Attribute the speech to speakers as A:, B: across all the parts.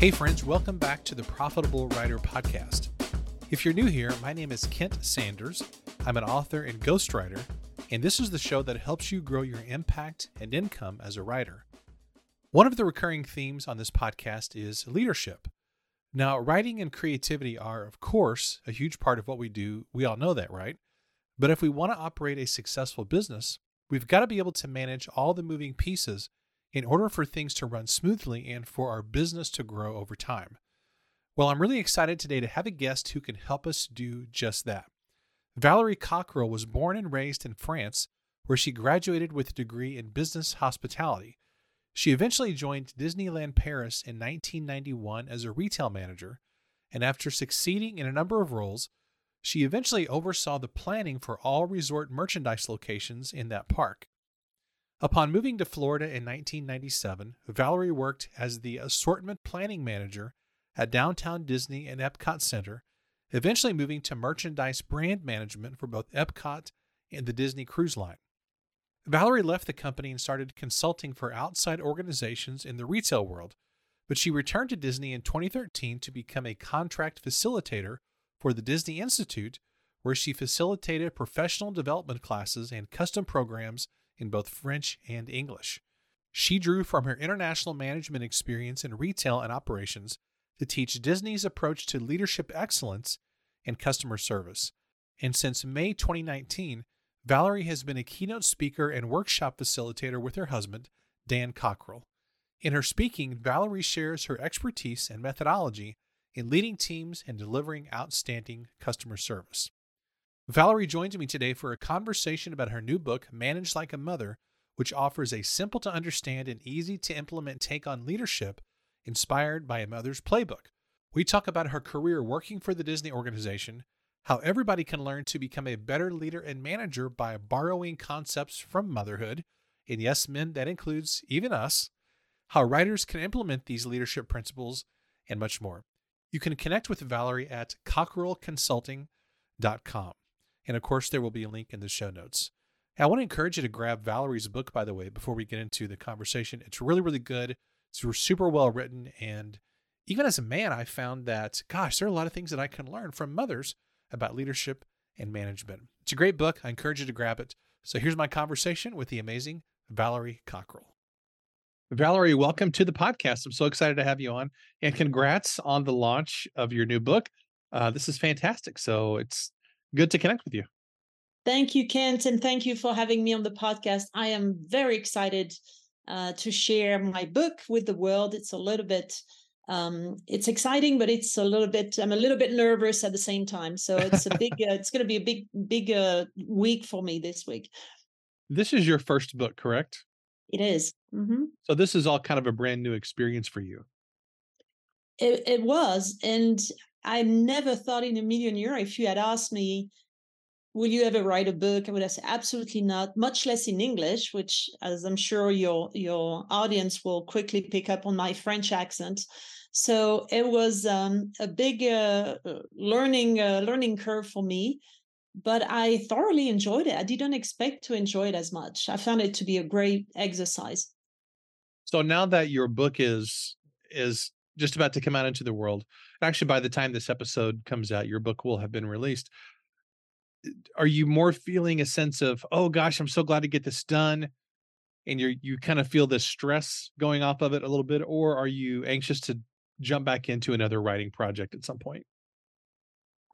A: Hey, friends, welcome back to the Profitable Writer Podcast. If you're new here, my name is Kent Sanders. I'm an author and ghostwriter, and this is the show that helps you grow your impact and income as a writer. One of the recurring themes on this podcast is leadership. Now, writing and creativity are, of course, a huge part of what we do. We all know that, right? But if we want to operate a successful business, we've got to be able to manage all the moving pieces in order for things to run smoothly and for our business to grow over time. Well, I'm really excited today to have a guest who can help us do just that. Valerie Cockerell was born and raised in France, where she graduated with a degree in business hospitality. She eventually joined Disneyland Paris in 1991 as a retail manager, and after succeeding in a number of roles, she eventually oversaw the planning for all resort merchandise locations in that park. Upon moving to Florida in 1997, Valerie worked as the assortment planning manager at Downtown Disney and Epcot Center, eventually moving to merchandise brand management for both Epcot and the Disney Cruise Line. Valerie left the company and started consulting for outside organizations in the retail world, but she returned to Disney in 2013 to become a contract facilitator for the Disney Institute, where she facilitated professional development classes and custom programs in both French and English. She drew from her international management experience in retail and operations to teach Disney's approach to leadership excellence and customer service. And since May 2019, Valerie has been a keynote speaker and workshop facilitator with her husband, Dan Cockerell. In her speaking, Valerie shares her expertise and methodology in leading teams and delivering outstanding customer service. Valerie joins me today for a conversation about her new book, Manage Like a Mother, which offers a simple to understand and easy to implement take on leadership inspired by a mother's playbook. We talk about her career working for the Disney organization, how everybody can learn to become a better leader and manager by borrowing concepts from motherhood, and yes, men, that includes even us, how writers can implement these leadership principles, and much more. You can connect with Valerie at cockerellconsulting.com. And of course, there will be a link in the show notes. I want to encourage you to grab Valerie's book, by the way, before we get into the conversation. It's really, really good. It's super well written. And even as a man, I found that, gosh, there are a lot of things that I can learn from mothers about leadership and management. It's a great book. I encourage you to grab it. So here's my conversation with the amazing Valerie Cockerell. Valerie, welcome to the podcast. I'm so excited to have you on, and congrats on the launch of your new book. Uh, this is fantastic. So it's good to connect with you.
B: Thank you, Kent, and thank you for having me on the podcast. I am very excited uh, to share my book with the world. It's a little bit, um, it's exciting, but it's a little bit. I'm a little bit nervous at the same time. So it's a big. uh, it's going to be a big, big uh, week for me this week.
A: This is your first book, correct?
B: It is. Mm-hmm.
A: So this is all kind of a brand new experience for you.
B: It, it was, and I never thought in a million years if you had asked me, will you ever write a book? I would have said absolutely not, much less in English, which as I'm sure your your audience will quickly pick up on my French accent. So it was um, a big uh, uh learning uh, learning curve for me, but I thoroughly enjoyed it. I didn't expect to enjoy it as much. I found it to be a great exercise.
A: So now that your book is is just about to come out into the world. Actually, by the time this episode comes out, your book will have been released. Are you more feeling a sense of, oh gosh, I'm so glad to get this done? And you're you kind of feel the stress going off of it a little bit, or are you anxious to jump back into another writing project at some point?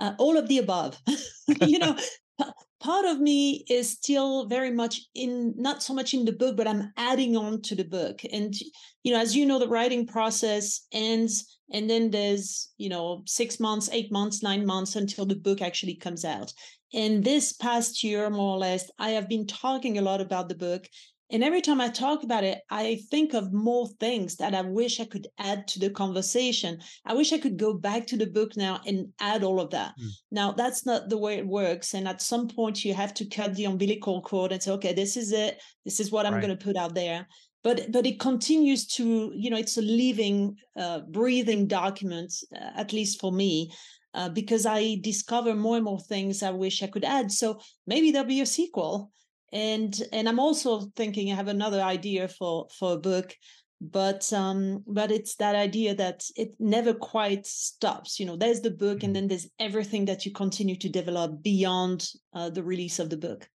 B: Uh, all of the above. you know, part of me is still very much in not so much in the book but i'm adding on to the book. And you know as you know the writing process ends and then there's you know 6 months 8 months 9 months until the book actually comes out. And this past year more or less i have been talking a lot about the book and every time I talk about it, I think of more things that I wish I could add to the conversation. I wish I could go back to the book now and add all of that. Mm. Now, that's not the way it works. And at some point, you have to cut the umbilical cord and say, okay, this is it. This is what I'm right. going to put out there. But, but it continues to, you know, it's a living, uh, breathing document, uh, at least for me. Uh, because I discover more and more things I wish I could add. So maybe there'll be a sequel and and i'm also thinking i have another idea for for a book but um but it's that idea that it never quite stops you know there's the book and mm-hmm. then there's everything that you continue to develop beyond uh, the release of the book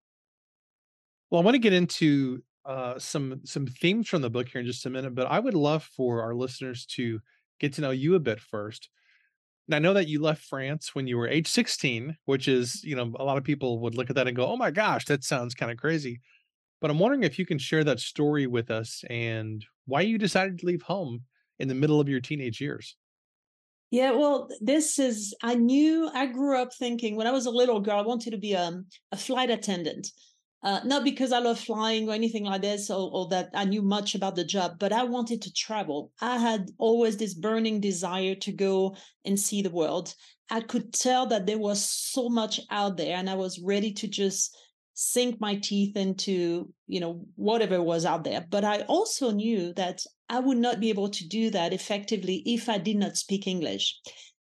A: well i want to get into uh, some some themes from the book here in just a minute but i would love for our listeners to get to know you a bit first now, I know that you left France when you were age 16, which is, you know, a lot of people would look at that and go, oh my gosh, that sounds kind of crazy. But I'm wondering if you can share that story with us and why you decided to leave home in the middle of your teenage years.
B: Yeah, well, this is, I knew, I grew up thinking when I was a little girl, I wanted to be a, um, a flight attendant. Uh, not because I love flying or anything like this, or, or, that I knew much about the job, but I wanted to travel. I had always this burning desire to go and see the world. I could tell that there was so much out there, and I was ready to just sink my teeth into you know whatever was out there but i also knew that i would not be able to do that effectively if i did not speak english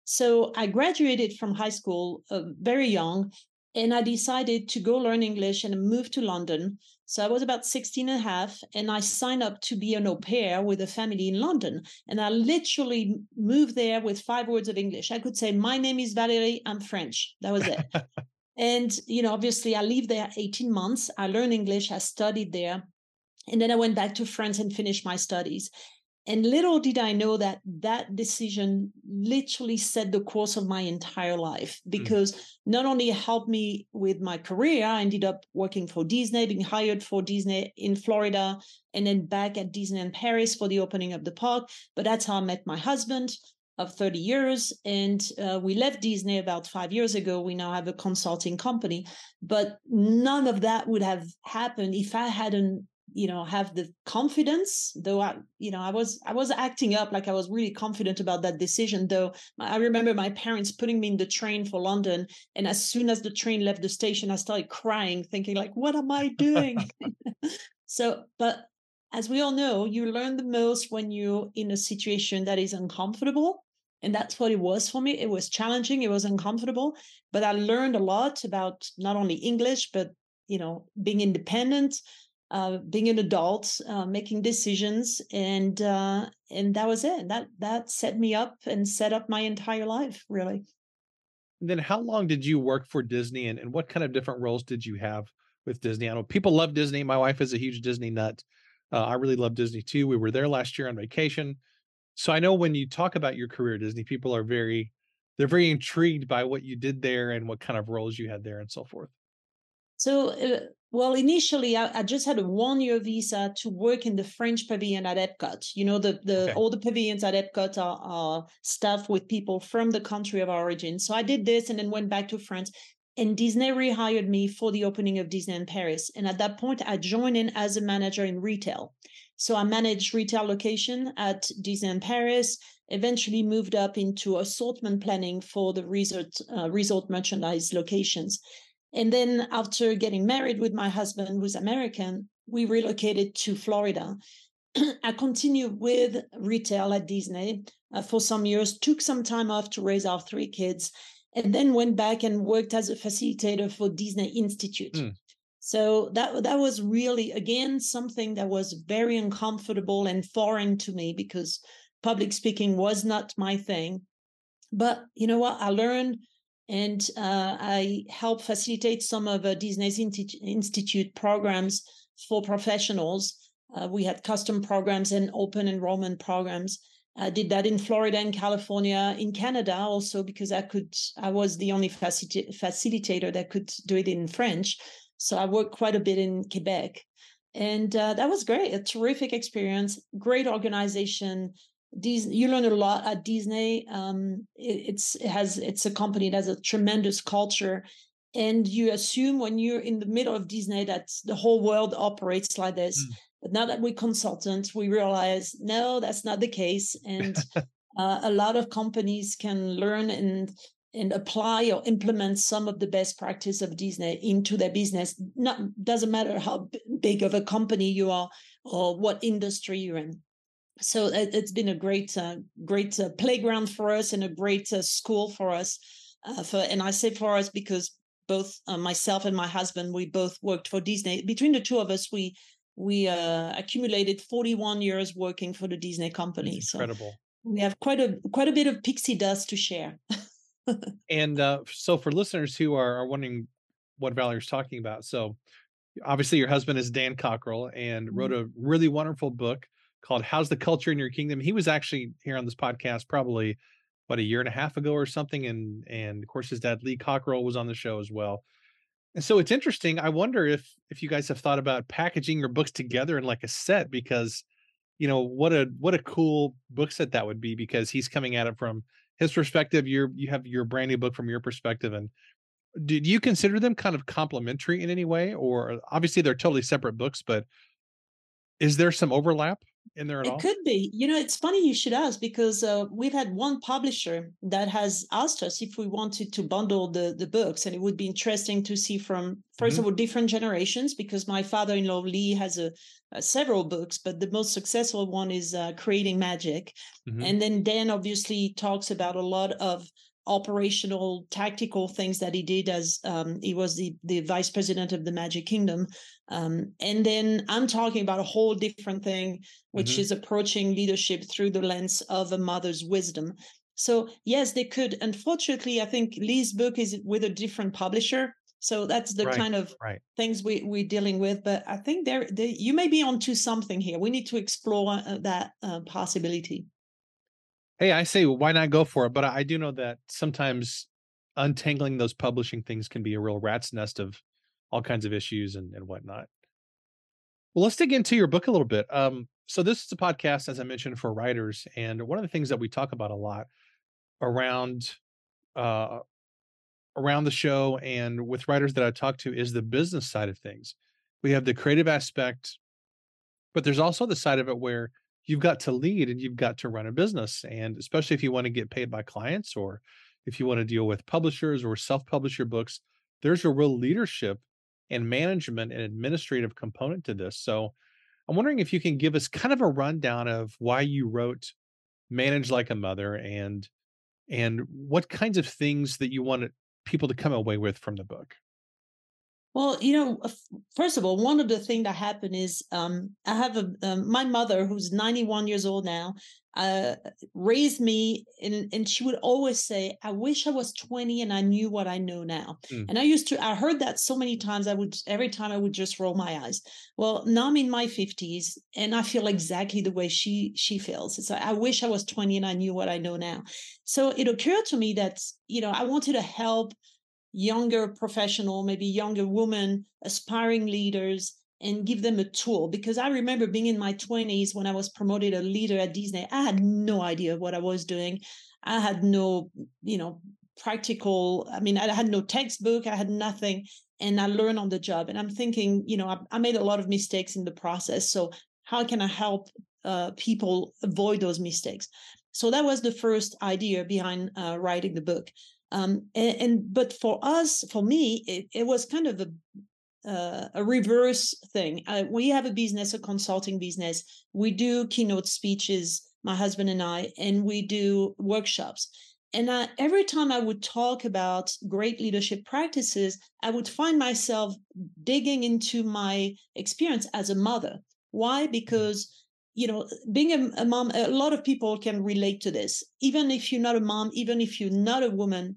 B: so i graduated from high school uh, very young and i decided to go learn english and move to london so i was about 16 and a half and i signed up to be an au pair with a family in london and i literally moved there with five words of english i could say my name is valerie i'm french that was it And, you know, obviously I lived there 18 months. I learned English, I studied there. And then I went back to France and finished my studies. And little did I know that that decision literally set the course of my entire life hmm. because mm. not only helped me with my career, I ended up working for Disney, being hired for Disney in Florida, and then back at Disney in Paris for the opening of the park. But that's how I met my husband of 30 years. And uh, we left Disney about five years ago. We now have a consulting company, but none of that would have happened if I hadn't you know have the confidence though i you know i was i was acting up like i was really confident about that decision though i remember my parents putting me in the train for london and as soon as the train left the station i started crying thinking like what am i doing so but as we all know you learn the most when you're in a situation that is uncomfortable and that's what it was for me. It was challenging, it was uncomfortable, but I learned a lot about not only English, but you know, being independent, uh, being an adult, uh, making decisions, and uh, and that was it. That that set me up and set up my entire life, really.
A: And then, how long did you work for Disney, and, and what kind of different roles did you have with Disney? I know people love Disney. My wife is a huge Disney nut. Uh, I really love Disney too. We were there last year on vacation. So I know when you talk about your career at Disney, people are very they're very intrigued by what you did there and what kind of roles you had there and so forth.
B: So, uh, well, initially, I, I, just had a one-year visa to work in the French pavilion at Epcot. You know, the the okay. all the pavilions at Epcot are, are staffed with people from the country of origin. So I did this and then went back to France. And Disney rehired me for the opening of Disney in Paris. And at that point, I joined in as a manager in retail. So I managed retail location at Disneyland Paris, eventually moved up into assortment planning for the resort, uh, resort merchandise locations. And then after getting married with my husband, who's American, we relocated to Florida. I continued with retail at Disney uh, for some years, took some time off to raise our three kids, and then went back and worked as a facilitator for Disney Institute. Mm. So that that was really again something that was very uncomfortable and foreign to me because public speaking was not my thing. But you know what? I learned and uh, I helped facilitate some of uh, Disney's Institute programs for professionals. Uh, we had custom programs and open enrollment programs. I did that in Florida and California, in Canada also because I could. I was the only facil- facilitator that could do it in French. So I worked quite a bit in Quebec. And uh, that was great, a terrific experience, great organization. Disney, you learn a lot at Disney. Um, it, it's it has it's a company that has a tremendous culture, and you assume when you're in the middle of Disney that the whole world operates like this. Mm. But now that we're consultants, we realize no, that's not the case, and uh, a lot of companies can learn and and apply or implement some of the best practice of Disney into their business. Not doesn't matter how big of a company you are or what industry you're in. So it, has been a great, uh, great uh, playground for us and a great uh, school for us. Uh, for and I say for us because both uh, myself and my husband we both worked for Disney. Between the two of us, we we uh, accumulated 41 years working for the Disney company.
A: That's incredible.
B: So we have quite a quite a bit of pixie dust to share.
A: and uh, so for listeners who are, are wondering what Valerie's talking about, so obviously your husband is Dan Cockerell and wrote mm-hmm. a really wonderful book called How's the Culture in Your Kingdom. He was actually here on this podcast probably what a year and a half ago or something and and of course his dad Lee Cockerell was on the show as well. And so it's interesting. I wonder if if you guys have thought about packaging your books together in like a set because you know what a what a cool book set that would be because he's coming at it from his perspective you're you have your brand new book from your perspective and did you consider them kind of complementary in any way or obviously they're totally separate books but is there some overlap in there at
B: it
A: all?
B: could be. You know, it's funny you should ask because uh, we've had one publisher that has asked us if we wanted to bundle the the books, and it would be interesting to see from 1st mm-hmm. of all different generations. Because my father-in-law Lee has a, a several books, but the most successful one is uh, Creating Magic, mm-hmm. and then Dan obviously talks about a lot of operational tactical things that he did as um, he was the, the vice president of the magic kingdom um, and then i'm talking about a whole different thing which mm-hmm. is approaching leadership through the lens of a mother's wisdom so yes they could unfortunately i think lee's book is with a different publisher so that's the
A: right,
B: kind of
A: right.
B: things we, we're dealing with but i think there you may be onto something here we need to explore uh, that uh, possibility
A: Hey, I say why not go for it? But I do know that sometimes untangling those publishing things can be a real rat's nest of all kinds of issues and, and whatnot. Well, let's dig into your book a little bit. Um, so this is a podcast, as I mentioned, for writers, and one of the things that we talk about a lot around uh, around the show and with writers that I talk to is the business side of things. We have the creative aspect, but there's also the side of it where you've got to lead and you've got to run a business. And especially if you want to get paid by clients or if you want to deal with publishers or self publish your books, there's a real leadership and management and administrative component to this. So I'm wondering if you can give us kind of a rundown of why you wrote Manage Like a Mother and and what kinds of things that you want people to come away with from the book.
B: Well, you know, first of all, one of the things that happened is um, I have a um, my mother who's 91 years old now uh, raised me, and and she would always say, "I wish I was 20 and I knew what I know now." Mm. And I used to, I heard that so many times. I would every time I would just roll my eyes. Well, now I'm in my 50s, and I feel exactly the way she she feels. It's like I wish I was 20 and I knew what I know now. So it occurred to me that you know I wanted to help younger professional, maybe younger women, aspiring leaders, and give them a tool. Because I remember being in my 20s when I was promoted a leader at Disney, I had no idea what I was doing. I had no, you know, practical, I mean, I had no textbook, I had nothing. And I learned on the job. And I'm thinking, you know, I, I made a lot of mistakes in the process. So how can I help uh, people avoid those mistakes? So that was the first idea behind uh, writing the book. Um, and, and, but for us, for me, it, it was kind of a uh, a reverse thing. Uh, we have a business, a consulting business. We do keynote speeches, my husband and I, and we do workshops. And I, every time I would talk about great leadership practices, I would find myself digging into my experience as a mother. Why? Mm-hmm. Because you know, being a, a, mom, a lot of people can relate to this. Even if you're not a mom, even if you're not a woman,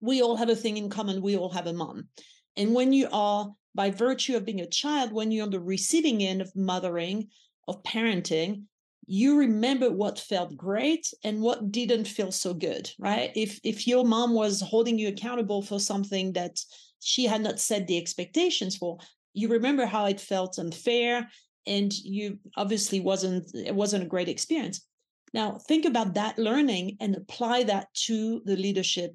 B: we all have a thing in common. We all have a mom. And when you are, by virtue of being a child, when you're on the receiving end of mothering, of parenting, you remember what felt great and what didn't feel so good, right? If if your mom was holding you accountable for something that she had not set the expectations for, you remember how it felt unfair and you obviously wasn't it wasn't a great experience. Now think about that learning and apply that to the leadership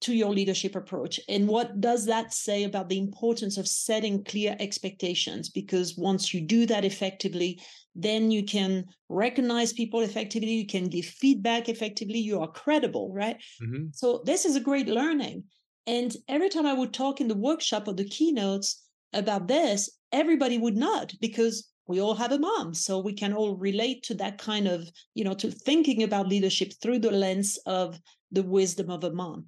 B: to your leadership approach. And what does that say about the importance of setting clear expectations? Because once you do that effectively then you can recognize people effectively you can give feedback effectively you are credible right? Mm-hmm. so this is a great learning. And every time i would talk in the workshop or the keynotes about this everybody would nod because we all have a mom so we can all relate to that kind of you know to thinking about leadership through the lens of the wisdom of a mom.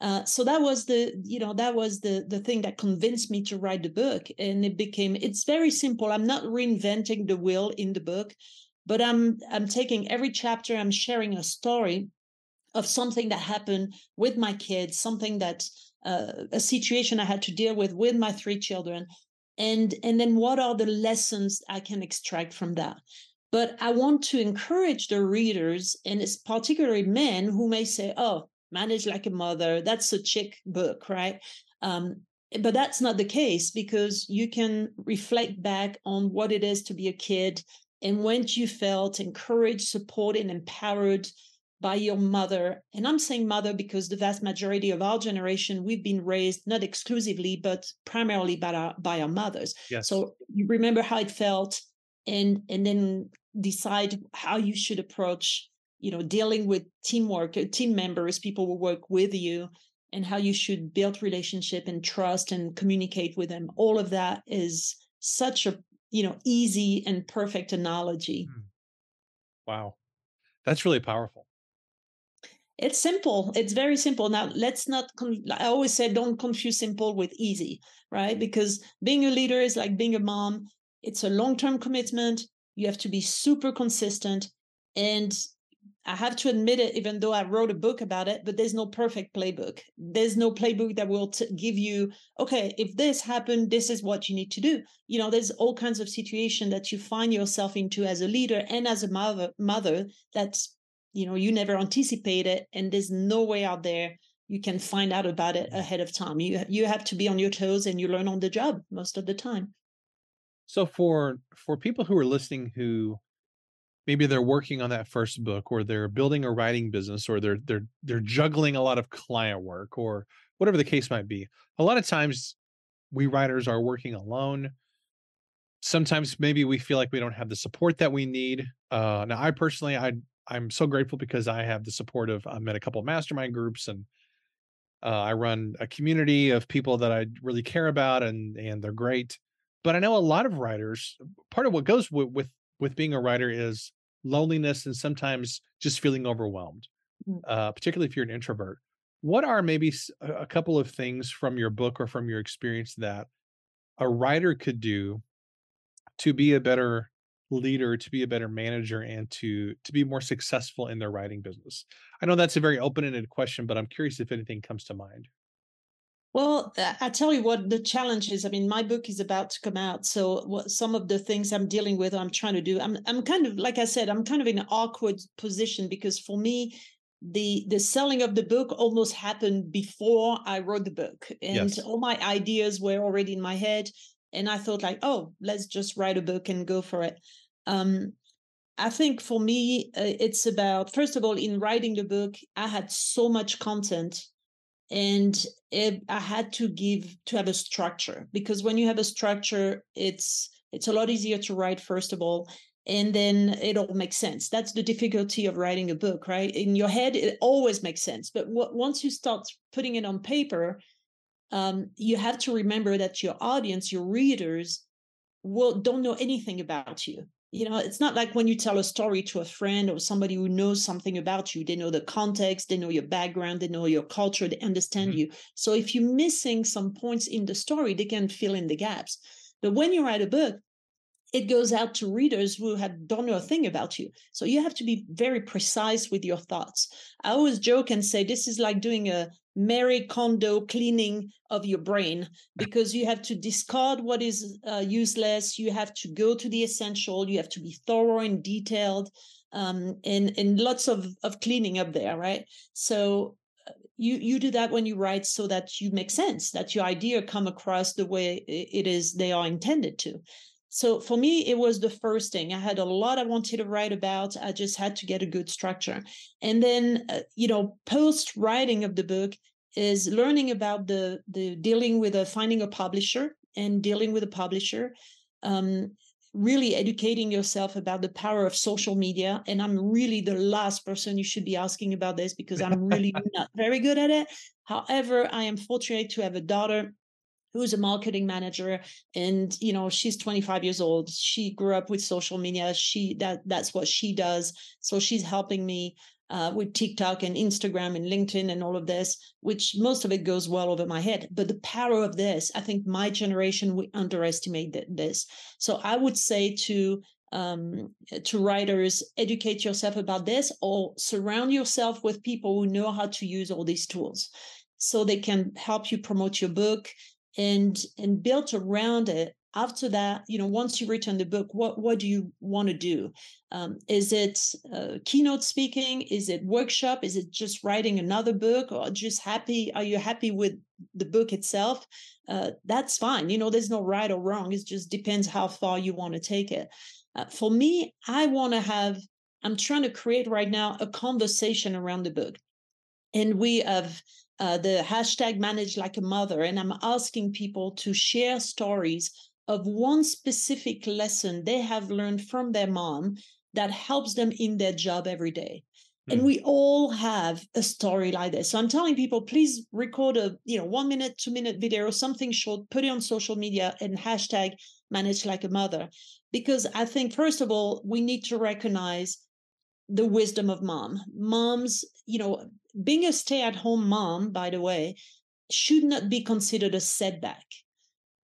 B: Uh, so that was the you know that was the the thing that convinced me to write the book and it became it's very simple. I'm not reinventing the wheel in the book but i'm i'm taking every chapter i'm sharing a story of something that happened with my kids something that uh, a situation i had to deal with with my three children and and then what are the lessons i can extract from that? But i want to encourage the readers and it's particularly men who may say oh manage like a mother that's a chick book right? Um, but that's not the case because you can reflect back on what it is to be a kid and when you felt encouraged supported and empowered by your mother. And i'm saying mother because the vast majority of our generation we've been raised not exclusively but primarily by our by our mothers.
A: Yes.
B: so you remember how it felt and and then decide how you should approach you know dealing with teamwork uh, team members people who work with you and how you should build relationship and trust and communicate with them. All of that is such a you know easy and perfect analogy.
A: Hmm. wow. That's really powerful
B: it's simple. It's very simple. Now let's not con- i always say don't confuse simple with easy right? Mm. Because being a leader is like being a mom. It's a long-term commitment. You have to be super consistent. And I have to admit it, even though I wrote a book about it, but there's no perfect playbook. There's no playbook that will t- give you, okay, if this happened, this is what you need to do. You know, there's all kinds of situation that you find yourself into as a leader and as a mother, mother that's, you know, you never anticipate it and there's no way out there you can find out about it ahead of time. You you have to be on your toes and you learn on the job most of the time.
A: So for for people who are listening who maybe they're working on that first book or they're building a writing business or they're they're they're juggling a lot of client work or whatever the case might be a lot of times we writers are working alone sometimes maybe we feel like we don't have the support that we need uh now i personally i i'm so grateful because i have the support of i'm in a couple of mastermind groups and uh, i run a community of people that i really care about and and they're great but i know a lot of writers part of what goes with, with with being a writer is loneliness and sometimes just feeling overwhelmed, mm. uh, particularly if you're an introvert. What are maybe a couple of things from your book or from your experience that a writer could do to be a better leader, to be a better manager, and to to be more successful in their writing business? I know that's a very open-ended question, but I'm curious if anything comes to mind.
B: Well, uh, I tell you what the challenge is. I mean, my book is about to come out, so what some of the things I'm dealing with, I'm trying to do. I'm I'm kind of like I said, I'm kind of in an awkward position because for me, the the selling of the book almost happened before I wrote the book, and yes. all my ideas were already in my head. And I thought, like, oh, let's just write a book and go for it. Um, I think for me, uh, it's about first of all, in writing the book, I had so much content and it, i had to give to have a structure because when you have a structure it's it's a lot easier to write first of all and then it all makes sense. That's the difficulty of writing a book right? In your head it always makes sense but w- once you start putting it on paper um, you have to remember that your audience your readers will don't know anything about you you know it's not like when you tell a story to a friend or somebody who knows something about you they know the context they know your background they know your culture they understand mm-hmm. you so if you're missing some points in the story they can fill in the gaps but when you write a book it goes out to readers who had don't know a thing about you. So you have to be very precise with your thoughts. I always joke and say this is like doing a Marie Kondo cleaning of your brain because you have to discard what is uh, useless. You have to go to the essential. You have to be thorough and detailed, um, and and lots of of cleaning up there, right? So uh, you you do that when you write so that you make sense that your idea come across the way it is they are intended to so for me, it was the first thing. I had a lot I wanted to write about. I just had to get a good structure. And then, uh, you know, post writing of the book is learning about the the dealing with a finding a publisher and dealing with a publisher. Um, really educating yourself about the power of social media. And I'm really the last person you should be asking about this because I'm really not very good at it. However, I am fortunate to have a daughter who's a marketing manager and you know she's 25 years old she grew up with social media she that that's what she does so she's helping me uh, with TikTok and Instagram and LinkedIn and all of this, which most of it goes well over my head. But the power of this, I think my generation, we underestimate this. So I would say to um, to writers, educate yourself about this or surround yourself with people who know how to use all these tools so they can help you promote your book and and build around it. After that you know once you've written the book what what do you want to do? Um, is it uh, keynote speaking? Is it workshop? Is it just writing another book? Or just happy are you happy with the book itself? Uh, that's fine you know there's no right or wrong it just depends how far you want to take it. Uh, for me i want to have i'm trying to create right now a conversation around the book. And we have uh, the hashtag manage like a mother and i'm asking people to share stories of one specific lesson they have learned from their mom that helps them in their job every day. Mm. And hmm. we all have a story like this. So I'm telling people, please record a, you know, one minute, two minute video or something short, put it on social media and hashtag manage like a mother. Because I think, first of all, we need to recognize the wisdom of mom. Moms, you know, being a stay at home mom, by the way, should not be considered a setback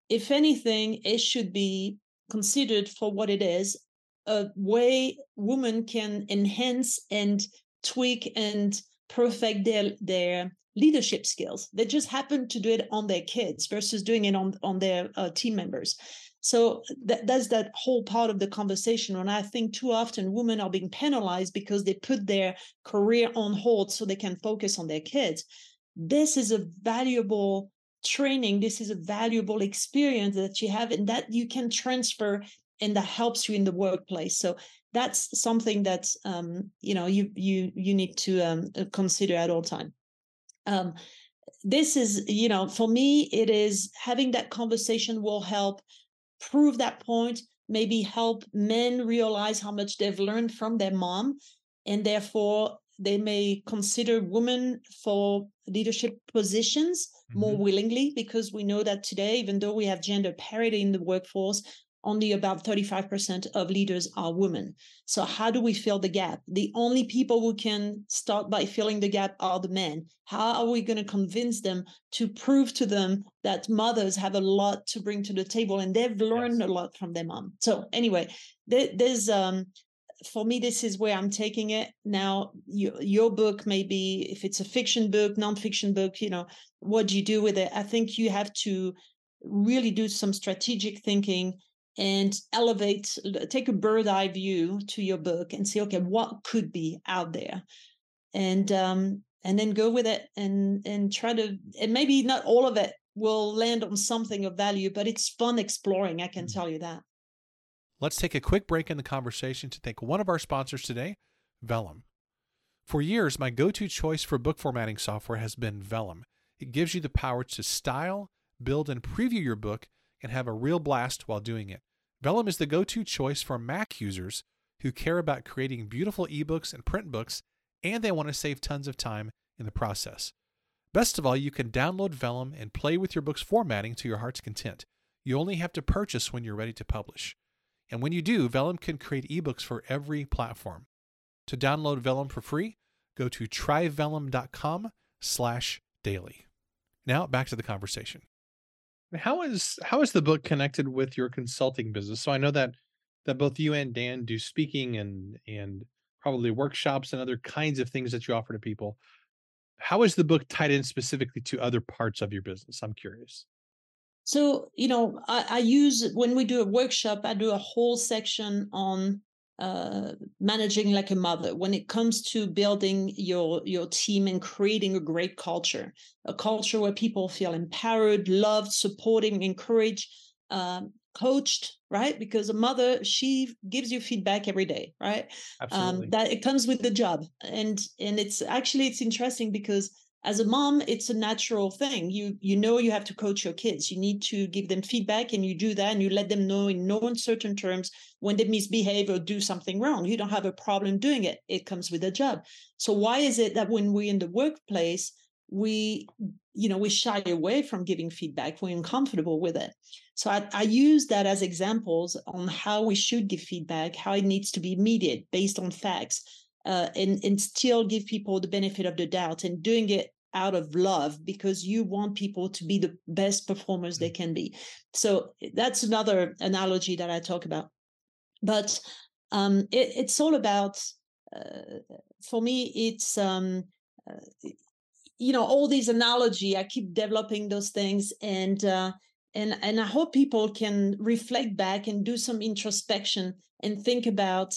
B: if anything, it should be considered for what it is a way women can enhance and tweak and perfect their, their leadership skills. They just happen to do it on their kids versus doing it on, on their uh, team members. So that, that's that whole part of the conversation. When I think too often women are being penalized because they put their career on hold so they can focus on their kids. This is a valuable training this is a valuable experience that you have and that you can transfer and that helps you in the workplace so that's something that um, you know you you you need to um, uh, consider at all time um, this is you know for me it is having that conversation will help prove that point maybe help men realize how much they've learned from their mom and therefore they may consider women for leadership positions mm-hmm. more willingly because we know that today, even though we have gender parity in the workforce, only about 35% of leaders are women. So, how do we fill the gap? The only people who can start by filling the gap are the men. How are we going to convince them to prove to them that mothers have a lot to bring to the table and they've learned yes. a lot from their mom? So, anyway, there, there's um, for me, this is where I'm taking it now. Your, your book, maybe if it's a fiction book, nonfiction book, you know, what do you do with it? I think you have to really do some strategic thinking and elevate, take a bird eye view to your book and say, okay, what could be out there, and um, and then go with it and and try to, and maybe not all of it will land on something of value, but it's fun exploring. I can mm-hmm. tell you that.
A: Let's take a quick break in the conversation to thank one of our sponsors today, Vellum. For years, my go to choice for book formatting software has been Vellum. It gives you the power to style, build, and preview your book and have a real blast while doing it. Vellum is the go to choice for Mac users who care about creating beautiful ebooks and print books, and they want to save tons of time in the process. Best of all, you can download Vellum and play with your book's formatting to your heart's content. You only have to purchase when you're ready to publish. And when you do, Vellum can create ebooks for every platform. To download Vellum for free, go to tryvellum.com slash daily. Now back to the conversation.
C: How is how is the book connected with your consulting business? So I know that that both you and Dan do speaking and and probably workshops and other kinds of things that you offer to people. How is the book tied in specifically to other parts of your business? I'm curious.
B: So, you know, I, I, use when we do a workshop, I do a whole section on uh, managing like a mother when it comes to building your your team and creating a great culture, a culture where people feel empowered, loved, supported, encouraged, um, coached, right? Because a mother, she gives you feedback every day, right? Um, Absolutely. Um, that it comes with the job, and and it's actually it's interesting because as a mom it's a natural thing. You you know you have to coach your kids. You need to give them feedback and you do that and you let them know in no uncertain terms when they misbehave or do something wrong. You don't have a problem doing it. It comes with a job. So why is it that when we're in the workplace we you know we shy away from giving feedback? We're uncomfortable with it. So I, I use that as examples on how we should give feedback how it needs to be immediate based on facts uh, and and still give people the benefit of the doubt and doing it out of love because you want people to be the best performers they mm. can be. So that's another analogy that I talk about. But um, it, it's all about, uh, for me, it's, um, uh, you know, all these analogy. I keep developing those things, and uh, and and I hope people can reflect back and do some introspection and think about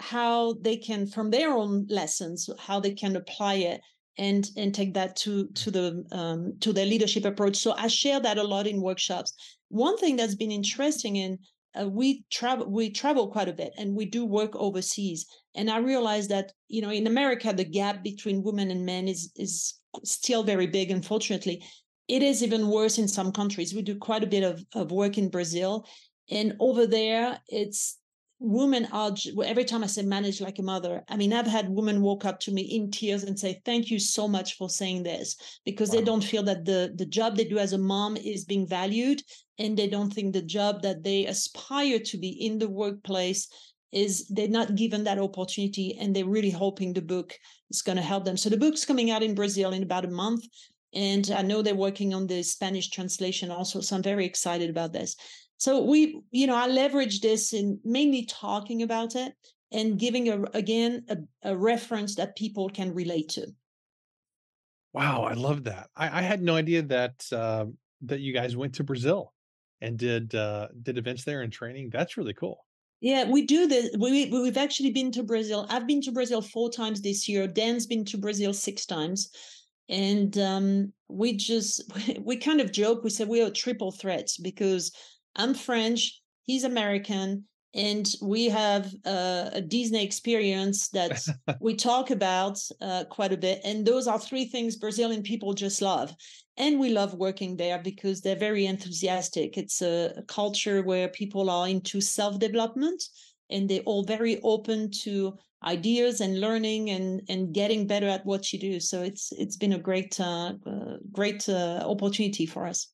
B: how they can, from their own lessons, how they can apply it and and take that to to the um, to the leadership approach. So I share that a lot in workshops. One thing that's been interesting in uh, we travel we travel quite a bit and we do work overseas and i realized that you know in america the gap between women and men is is still very big unfortunately it is even worse in some countries we do quite a bit of, of work in brazil and over there it's women are every time i say manage like a mother i mean i've had women walk up to me in tears and say thank you so much for saying this because wow. they don't feel that the the job they do as a mom is being valued and they don't think the job that they aspire to be in the workplace is they're not given that opportunity and they're really hoping the book is going to help them so the book's coming out in brazil in about a month and i know they're working on the spanish translation also so i'm very excited about this so we, you know, I leverage this in mainly talking about it and giving a again a, a reference that people can relate to.
C: Wow, I love that. I, I had no idea that uh, that you guys went to Brazil and did uh, did events there and training. That's really cool.
B: Yeah, we do this. We we've actually been to Brazil. I've been to Brazil four times this year. Dan's been to Brazil six times, and um, we just we kind of joke. We said we are triple threats because I'm French, he's American, and we have uh, a Disney experience that we talk about uh, quite a bit. And those are three things Brazilian people just love. And we love working there because they're very enthusiastic. It's a, a culture where people are into self development and they're all very open to ideas and learning and and getting better at what you do so it's it's been a great uh, uh great uh, opportunity for us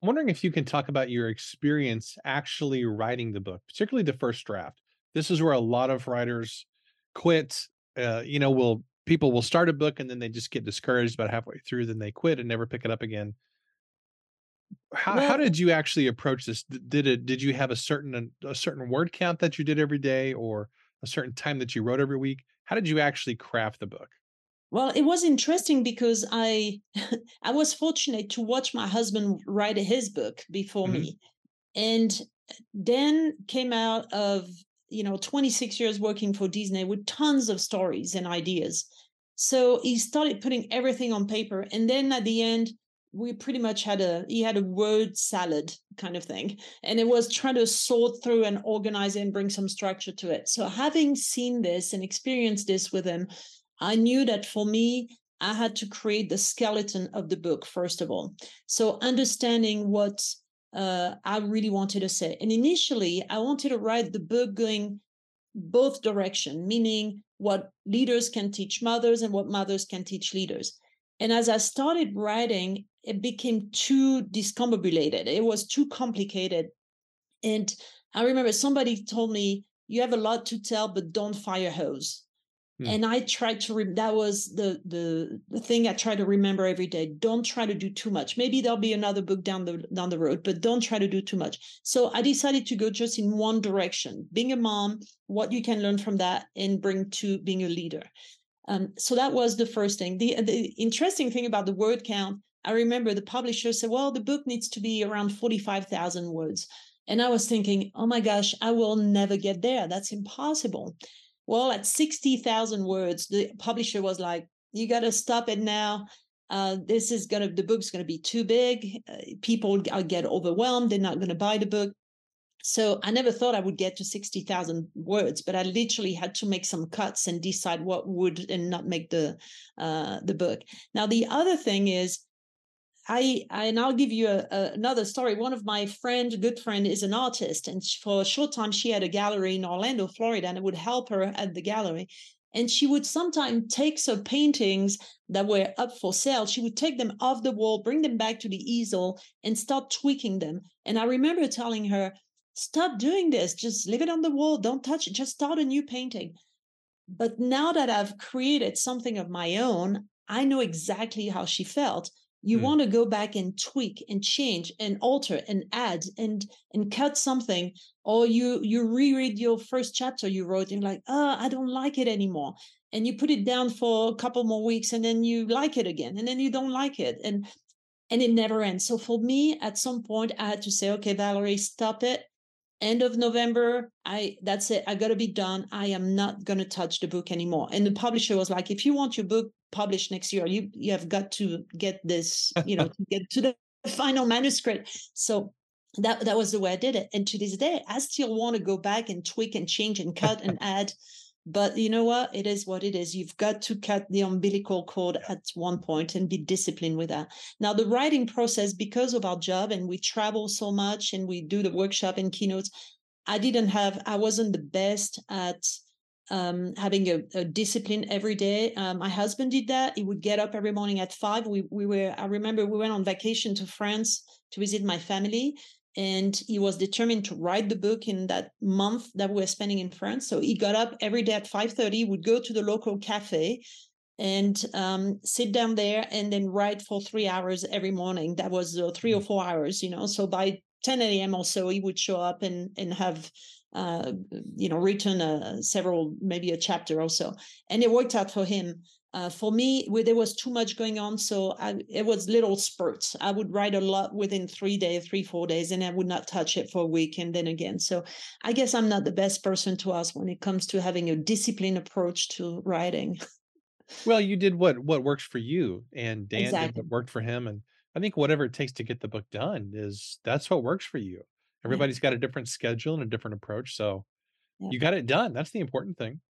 C: I'm wondering if you can talk about your experience actually writing the book, particularly the first draft. This is where a lot of writers quit. Uh, you know, will people will start a book and then they just get discouraged about halfway through, then they quit and never pick it up again. How well, how did you actually approach this? Did it did you have a certain a certain word count that you did every day or a certain time that you wrote every week? How did you actually craft the book?
B: Well, it was interesting because I I was fortunate to watch my husband write his book before mm-hmm. me. And Dan came out of, you know, 26 years working for Disney with tons of stories and ideas. So he started putting everything on paper and then at the end we pretty much had a he had a word salad kind of thing and it was trying to sort through and organize it and bring some structure to it so having seen this and experienced this with him I knew that for me, I had to create the skeleton of the book, first of all. So understanding what uh, I really wanted to say. And initially, I wanted to write the book going both direction, meaning what leaders can teach mothers and what mothers can teach leaders. And as I started writing, it became too discombobulated. It was too complicated. And I remember somebody told me, you have a lot to tell, but don't fire hose. Hmm. And I tried to, re- that was the, the, the thing I try to remember every day. Don't try to do too much. Maybe there'll be another book down the, down the road, but don't try to do too much. So I decided to go just in one direction, being a mom, what you can learn from that and bring to being a leader. Um, so that was the first thing. The, the interesting thing about the word count, I remember the publisher said, well, the book needs to be around 45,000 words. And I was thinking, oh my gosh, I will never get there. That's impossible. Well, at 60,000 words, the publisher was like, you got to stop it now. Uh, this is going to, the book's going to be too big. Uh, people get overwhelmed. They're not going to buy the book. So I never thought I would get to 60,000 words, but I literally had to make some cuts and decide what would and not make the uh, the book. Now the other thing is I, I I'll give you a, a, another story. One of my friend, good friend, is an artist, and for a short time she had a gallery in Orlando, Florida, and it would help her at the gallery. And she would sometimes take some paintings that were up for sale. She would take them off the wall, bring them back to the easel, and start tweaking them. And I remember telling her, "Stop doing this. Just leave it on the wall. Don't touch it. Just start a new painting." but now that I've created something of my own, I know exactly how she felt. You mm. want to go back and tweak and change and alter and add and and cut something, or you you reread your first chapter you wrote and like, oh, I don't like it anymore. And you put it down for a couple more weeks and then you like it again and then you don't like it. And and it never ends. So for me, at some point, I had to say, okay, Valerie, stop it end of November, I that's it. I got to be done. I am not going to touch the book anymore. And the publisher was like, if you want your book published next year, you you have got to get this, you know, to get to the final manuscript. So that that was the way I did it. And to this day, I still want to go back and tweak and change and cut and add. But you know what? It is what it is. You've got to cut the umbilical cord at one point and be disciplined with that. Now, the writing process, because of our job and we travel so much and we do the workshop and keynotes, I didn't have, I wasn't the best at um, having a, a, discipline every day. Um, my husband did that. He would get up every morning at five. We, we were, I remember we went on vacation to France to visit my family and he was determined to write the book in that month that we were spending in France. So he got up every day at 5.30, would go to the local cafe and um, sit down there and then write for three hours every morning. That was uh, three or mm. four hours, you know. So by 10 a.m. or so, he would show up and, and have, uh, you know, written a, several, maybe a chapter or so. And it worked out for him. Uh, for me, where there was too much going on, so I, it was little spurts. I would write a lot within three days, three four days, and I would not touch it for a week, and then again. So I guess I'm not the best person to ask when it comes to having a disciplined approach to writing.
C: well, you did what what works for you, and Dan exactly. did what worked for him, and I think whatever it takes to get the book done is that's what works for you. Everybody's yeah. got a different schedule and a different approach, so yeah. you got it done. That's the important thing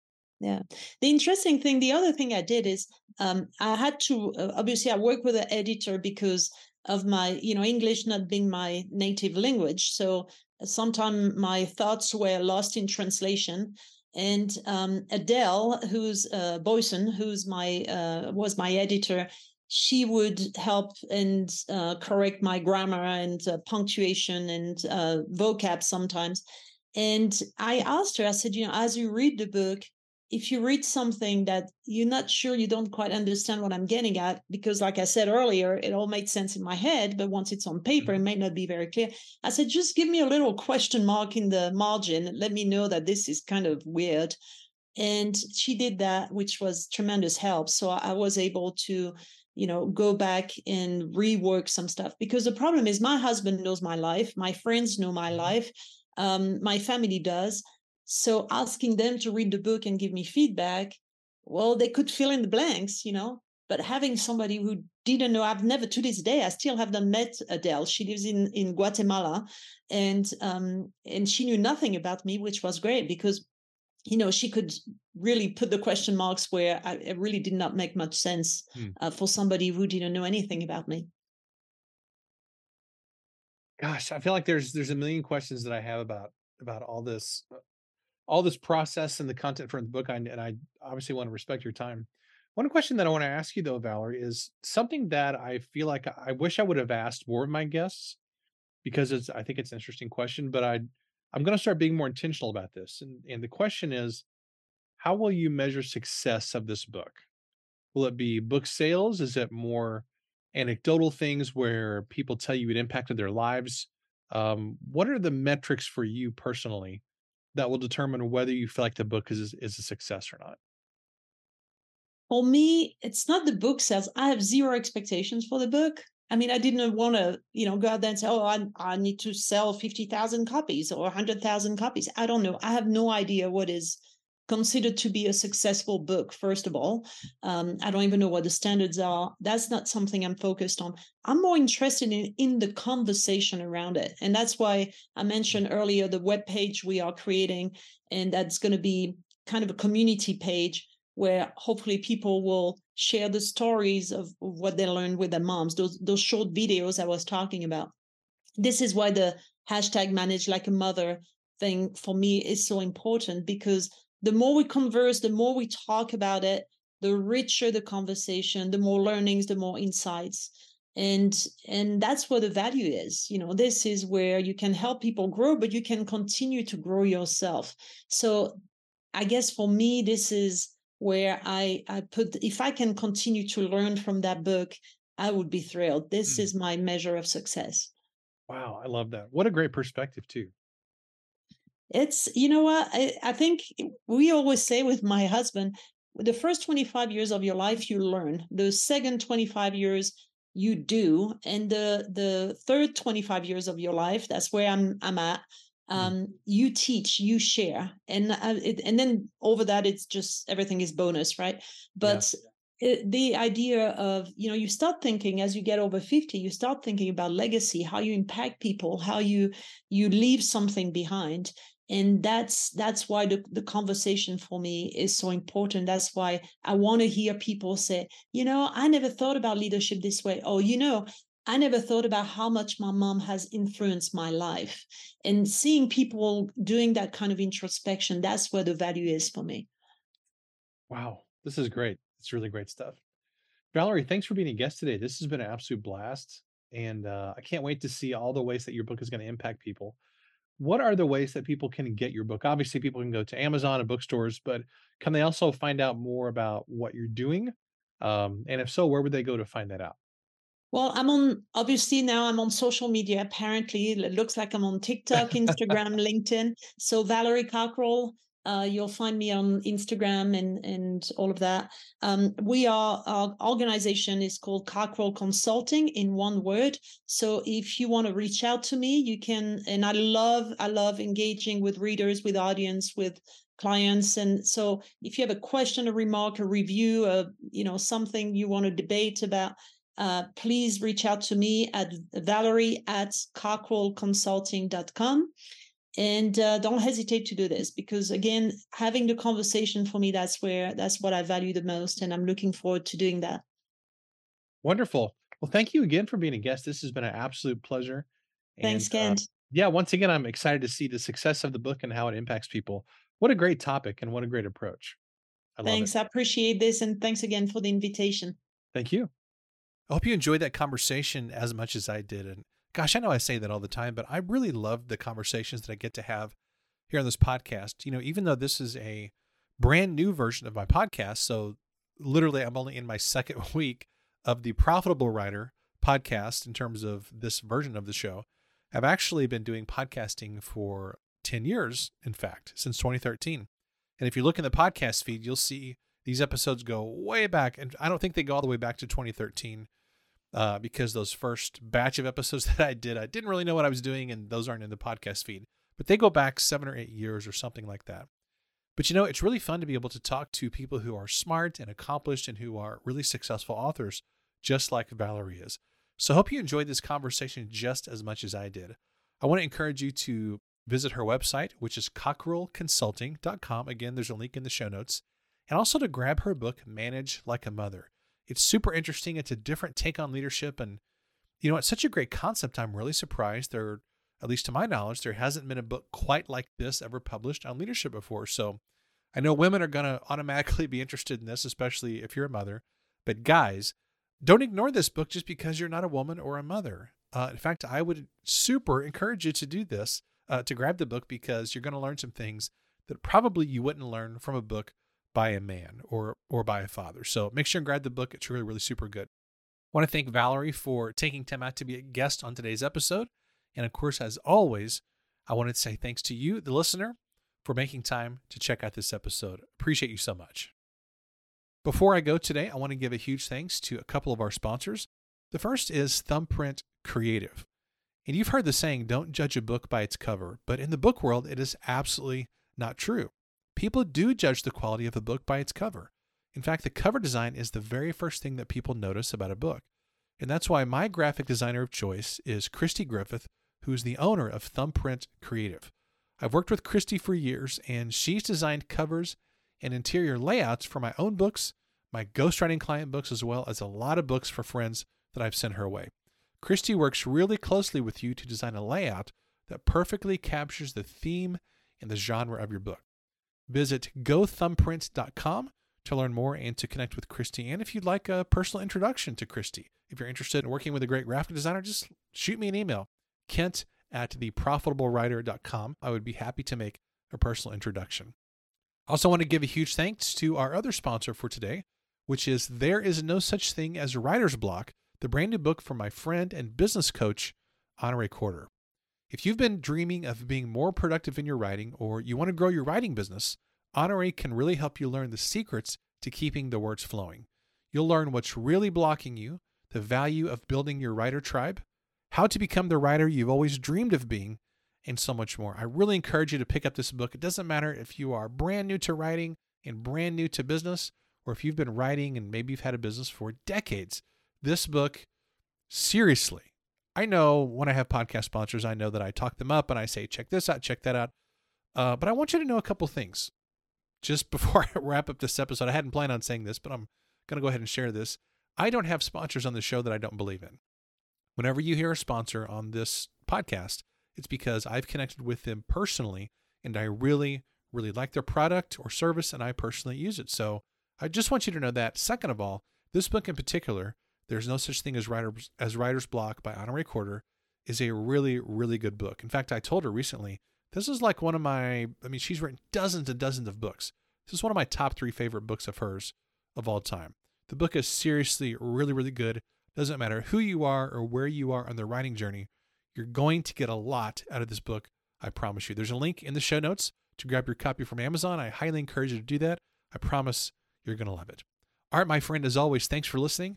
B: yeah. The interesting thing the other thing i did is um, i had to uh, obviously i work with an editor because of my you know english not being my native language so sometimes my thoughts were lost in translation and um, adele who's uh, boyson who's my uh, was my editor she would help and uh, correct my grammar and uh, punctuation and uh, vocab sometimes and i asked her i said you know as you read the book if you read something that you're not sure you don't quite understand what I'm getting at, because like I said earlier, it all made sense in my head, but once it's on paper, it mm-hmm. may not be very clear. I said, just give me a little question mark in the margin. Let me know that this is kind of weird. And she did that, which was tremendous help. So I was able to, you know, go back and rework some stuff because the problem is my husband knows my life, my friends know my mm-hmm. life, um, my family does so asking them to read the book and give me feedback, well, they could fill in the blanks, you know. But having somebody who didn't know, I've never to this day, I still have not met Adele. She lives in in Guatemala, and um, and she knew nothing about me, which was great because you know she could really put the question marks where I, it really did not make much sense hmm. uh, for somebody who didn't know anything about me
C: gosh i feel like there's there's a million questions that i have about about all this uh, all this process and the content from the book, I, and I obviously want to respect your time. One question that I want to ask you though, Valerie, is something that I feel like I wish I would have asked more of my guests because it's I think it's an interesting question, but I I'm going to start being more intentional about this. And and the question is, how will you measure success of this book? Will it be book sales? Is it more anecdotal things where people tell you it impacted their lives? Um, what are the metrics for you personally that will determine whether you feel like the book is is a success or not?
B: For me, it's not the book sales. I have zero expectations for the book. I mean, I didn't want to, you know, go out there and say, "Oh, I, I need to sell fifty thousand copies or hundred thousand copies." I don't know. I have no idea what is considered to be a successful book first of all. Um, i don't even know what the standards are. That's not something i'm focused on. I'm more interested in in the conversation around it. And that's why i mentioned earlier the web page we are creating and that's going to be kind of a community page where hopefully people will share the stories of, of what they learned with their moms those those short videos i was talking about. This is why the hashtag manage like a mother thing for me is so important because the more we converse, the more we talk about it, the richer the conversation, the more learnings, the more insights. And and that's where the value is. You know, this is where you can help people grow, but you can continue to grow yourself. So I guess for me, this is where I, I put, if I can continue to learn from that book, I would be thrilled. This mm. is my measure of success.
C: Wow, I love that. What a great perspective, too.
B: It's, you know what? I, I think we always say with my husband, the first 25 years of your life, you learn. The second 25 years, you do. And the, the third 25 years of your life, that's where I'm, I'm at. Mm. Um, you teach, you share, and uh, it, and then over that, it's just everything is bonus, right? But yeah it, the idea of you know you start thinking as you get over 50 you start thinking about legacy how you impact people how you you leave something behind and that's that's why the, the conversation for me is so important that's why i want to hear people say you know i never thought about leadership this way oh you know I never thought about how much my mom has influenced my life. And seeing people doing that kind of introspection, that's where the value is for me.
C: Wow, this is great. It's really great stuff. Valerie, thanks for being a guest today. This has been an absolute blast. And uh, I can't wait to see all the ways that your book is going to impact people. What are the ways that people can get your book? Obviously, people can go to Amazon and bookstores, but can they also find out more about what you're doing? Um, and if so, where would they go to find that out?
B: Well, I'm on obviously now I'm on social media. Apparently, it looks like I'm on TikTok, Instagram, LinkedIn. So Valerie Cockerell, uh, you'll find me on Instagram and and all of that. Um, we are our organization is called Cockerell Consulting in one word. So if you want to reach out to me, you can. And I love I love engaging with readers, with audience, with clients. And so if you have a question, a remark, a review, a you know something you want to debate about. Uh, please reach out to me at valerie at cockerellconsulting.com and uh, don't hesitate to do this because again having the conversation for me that's where that's what i value the most and i'm looking forward to doing that.
C: Wonderful. Well thank you again for being a guest. This has been an absolute pleasure
B: thanks and, kent. uh,
C: yeah once again i'm excited to see the success of the book and how it impacts people. What a great topic and what a great approach.
B: I thanks i appreciate this and thanks again for the invitation.
C: Thank you.
A: I hope you enjoyed that conversation as much as i did and gosh, I know I say that all the time, but I really love the conversations that I get to have here on this podcast. You know, even though this is a brand new version of my podcast, so literally I'm only in my second week of the Profitable Writer podcast in terms of this version of the show. I've actually been doing podcasting for 10 years, in fact, since 2013. And if you look in the podcast feed, you'll see these episodes go way back. And I don't think they go all the way back to 2013 uh, because those first batch of episodes that I did, I didn't really know what I was doing, and those aren't in the podcast feed. But they go back seven or eight years or something like that. But you know, it's really fun to be able to talk to people who are smart and accomplished and who are really successful authors, just like Valerie is. So I hope you enjoyed this conversation just as much as I did. I want to encourage you to visit her website, which is cockerellconsulting.com. Again, there's a link in the show notes. And also to grab her book, Manage Like a Mother. It's super interesting. It's a different take on leadership. And, you know, it's such a great concept. I'm really surprised there, at least to my knowledge, there hasn't been a book quite like this ever published on leadership before. So I know women are going to automatically be interested in this, especially if you're a mother. But guys, don't ignore this book just because you're not a woman or a mother. Uh, in fact, I would super encourage you to do this, uh, to grab the book because you're going to learn some things that probably you wouldn't learn from a book by a man or or by a father. So make sure and grab the book. It's really, really super good. I want to thank Valerie for taking time out to be a guest on today's episode. And of course, as always, I wanted to say thanks to you, the listener, for making time to check out this episode. Appreciate you so much. Before I go today, I want to give a huge thanks to a couple of our sponsors. The first is Thumbprint Creative. And you've heard the saying, don't judge a book by its cover, but in the book world, it is absolutely not true people do judge the quality of a book by its cover. In fact, the cover design is the very first thing that people notice about a book. And that's why my graphic designer of choice is Christy Griffith, who is the owner of Thumbprint Creative. I've worked with Christy for years, and she's designed covers and interior layouts for my own books, my ghostwriting client books, as well as a lot of books for friends that I've sent her way. Christy works really closely with you to design a layout that perfectly captures the theme and the genre of your book. Visit gothumbprint.com to learn more and to connect with Christy. And if you'd like a personal introduction to Christy, if you're interested in working with a great graphic designer, just shoot me an email, kent at theprofitablewriter.com. I would be happy to make a personal introduction. Also, want to give a huge thanks to our other sponsor for today, which is There Is No Such Thing as Writer's Block, the brand new book from my friend and business coach, Honorée Corder. If you've been dreaming of being more productive in your writing or you want to grow your writing business, Honorée can really help you learn the secrets to keeping the words flowing. You'll learn what's really blocking you, the value of building your writer tribe, how to become the writer you've always dreamed of being, and so much more. I really encourage you to pick up this book. It doesn't matter if you are brand new to writing and brand new to business, or if you've been writing and maybe you've had a business for decades. This book, seriously, I know when I have podcast sponsors, I know that I talk them up and I say, check this out, check that out. Uh, but I want you to know a couple things. Just before I wrap up this episode, I hadn't planned on saying this, but I'm going to go ahead and share this. I don't have sponsors on the show that I don't believe in. Whenever you hear a sponsor on this podcast, it's because I've connected with them personally and I really, really like their product or service and I personally use it. So I just want you to know that. Second of all, this book in particular, There's No Such Thing as Writer's, as Writer's Block by Honorée Corder, is a really, really good book. In fact, I told her recently, this is like one of my, I mean, she's written dozens and dozens of books. This is one of my top three favorite books of hers of all time. The book is seriously really, really good. Doesn't matter who you are or where you are on the writing journey, you're going to get a lot out of this book, I promise you. There's a link in the show notes to grab your copy from Amazon. I highly encourage you to do that. I promise you're going to love it. All right, my friend, as always, thanks for listening,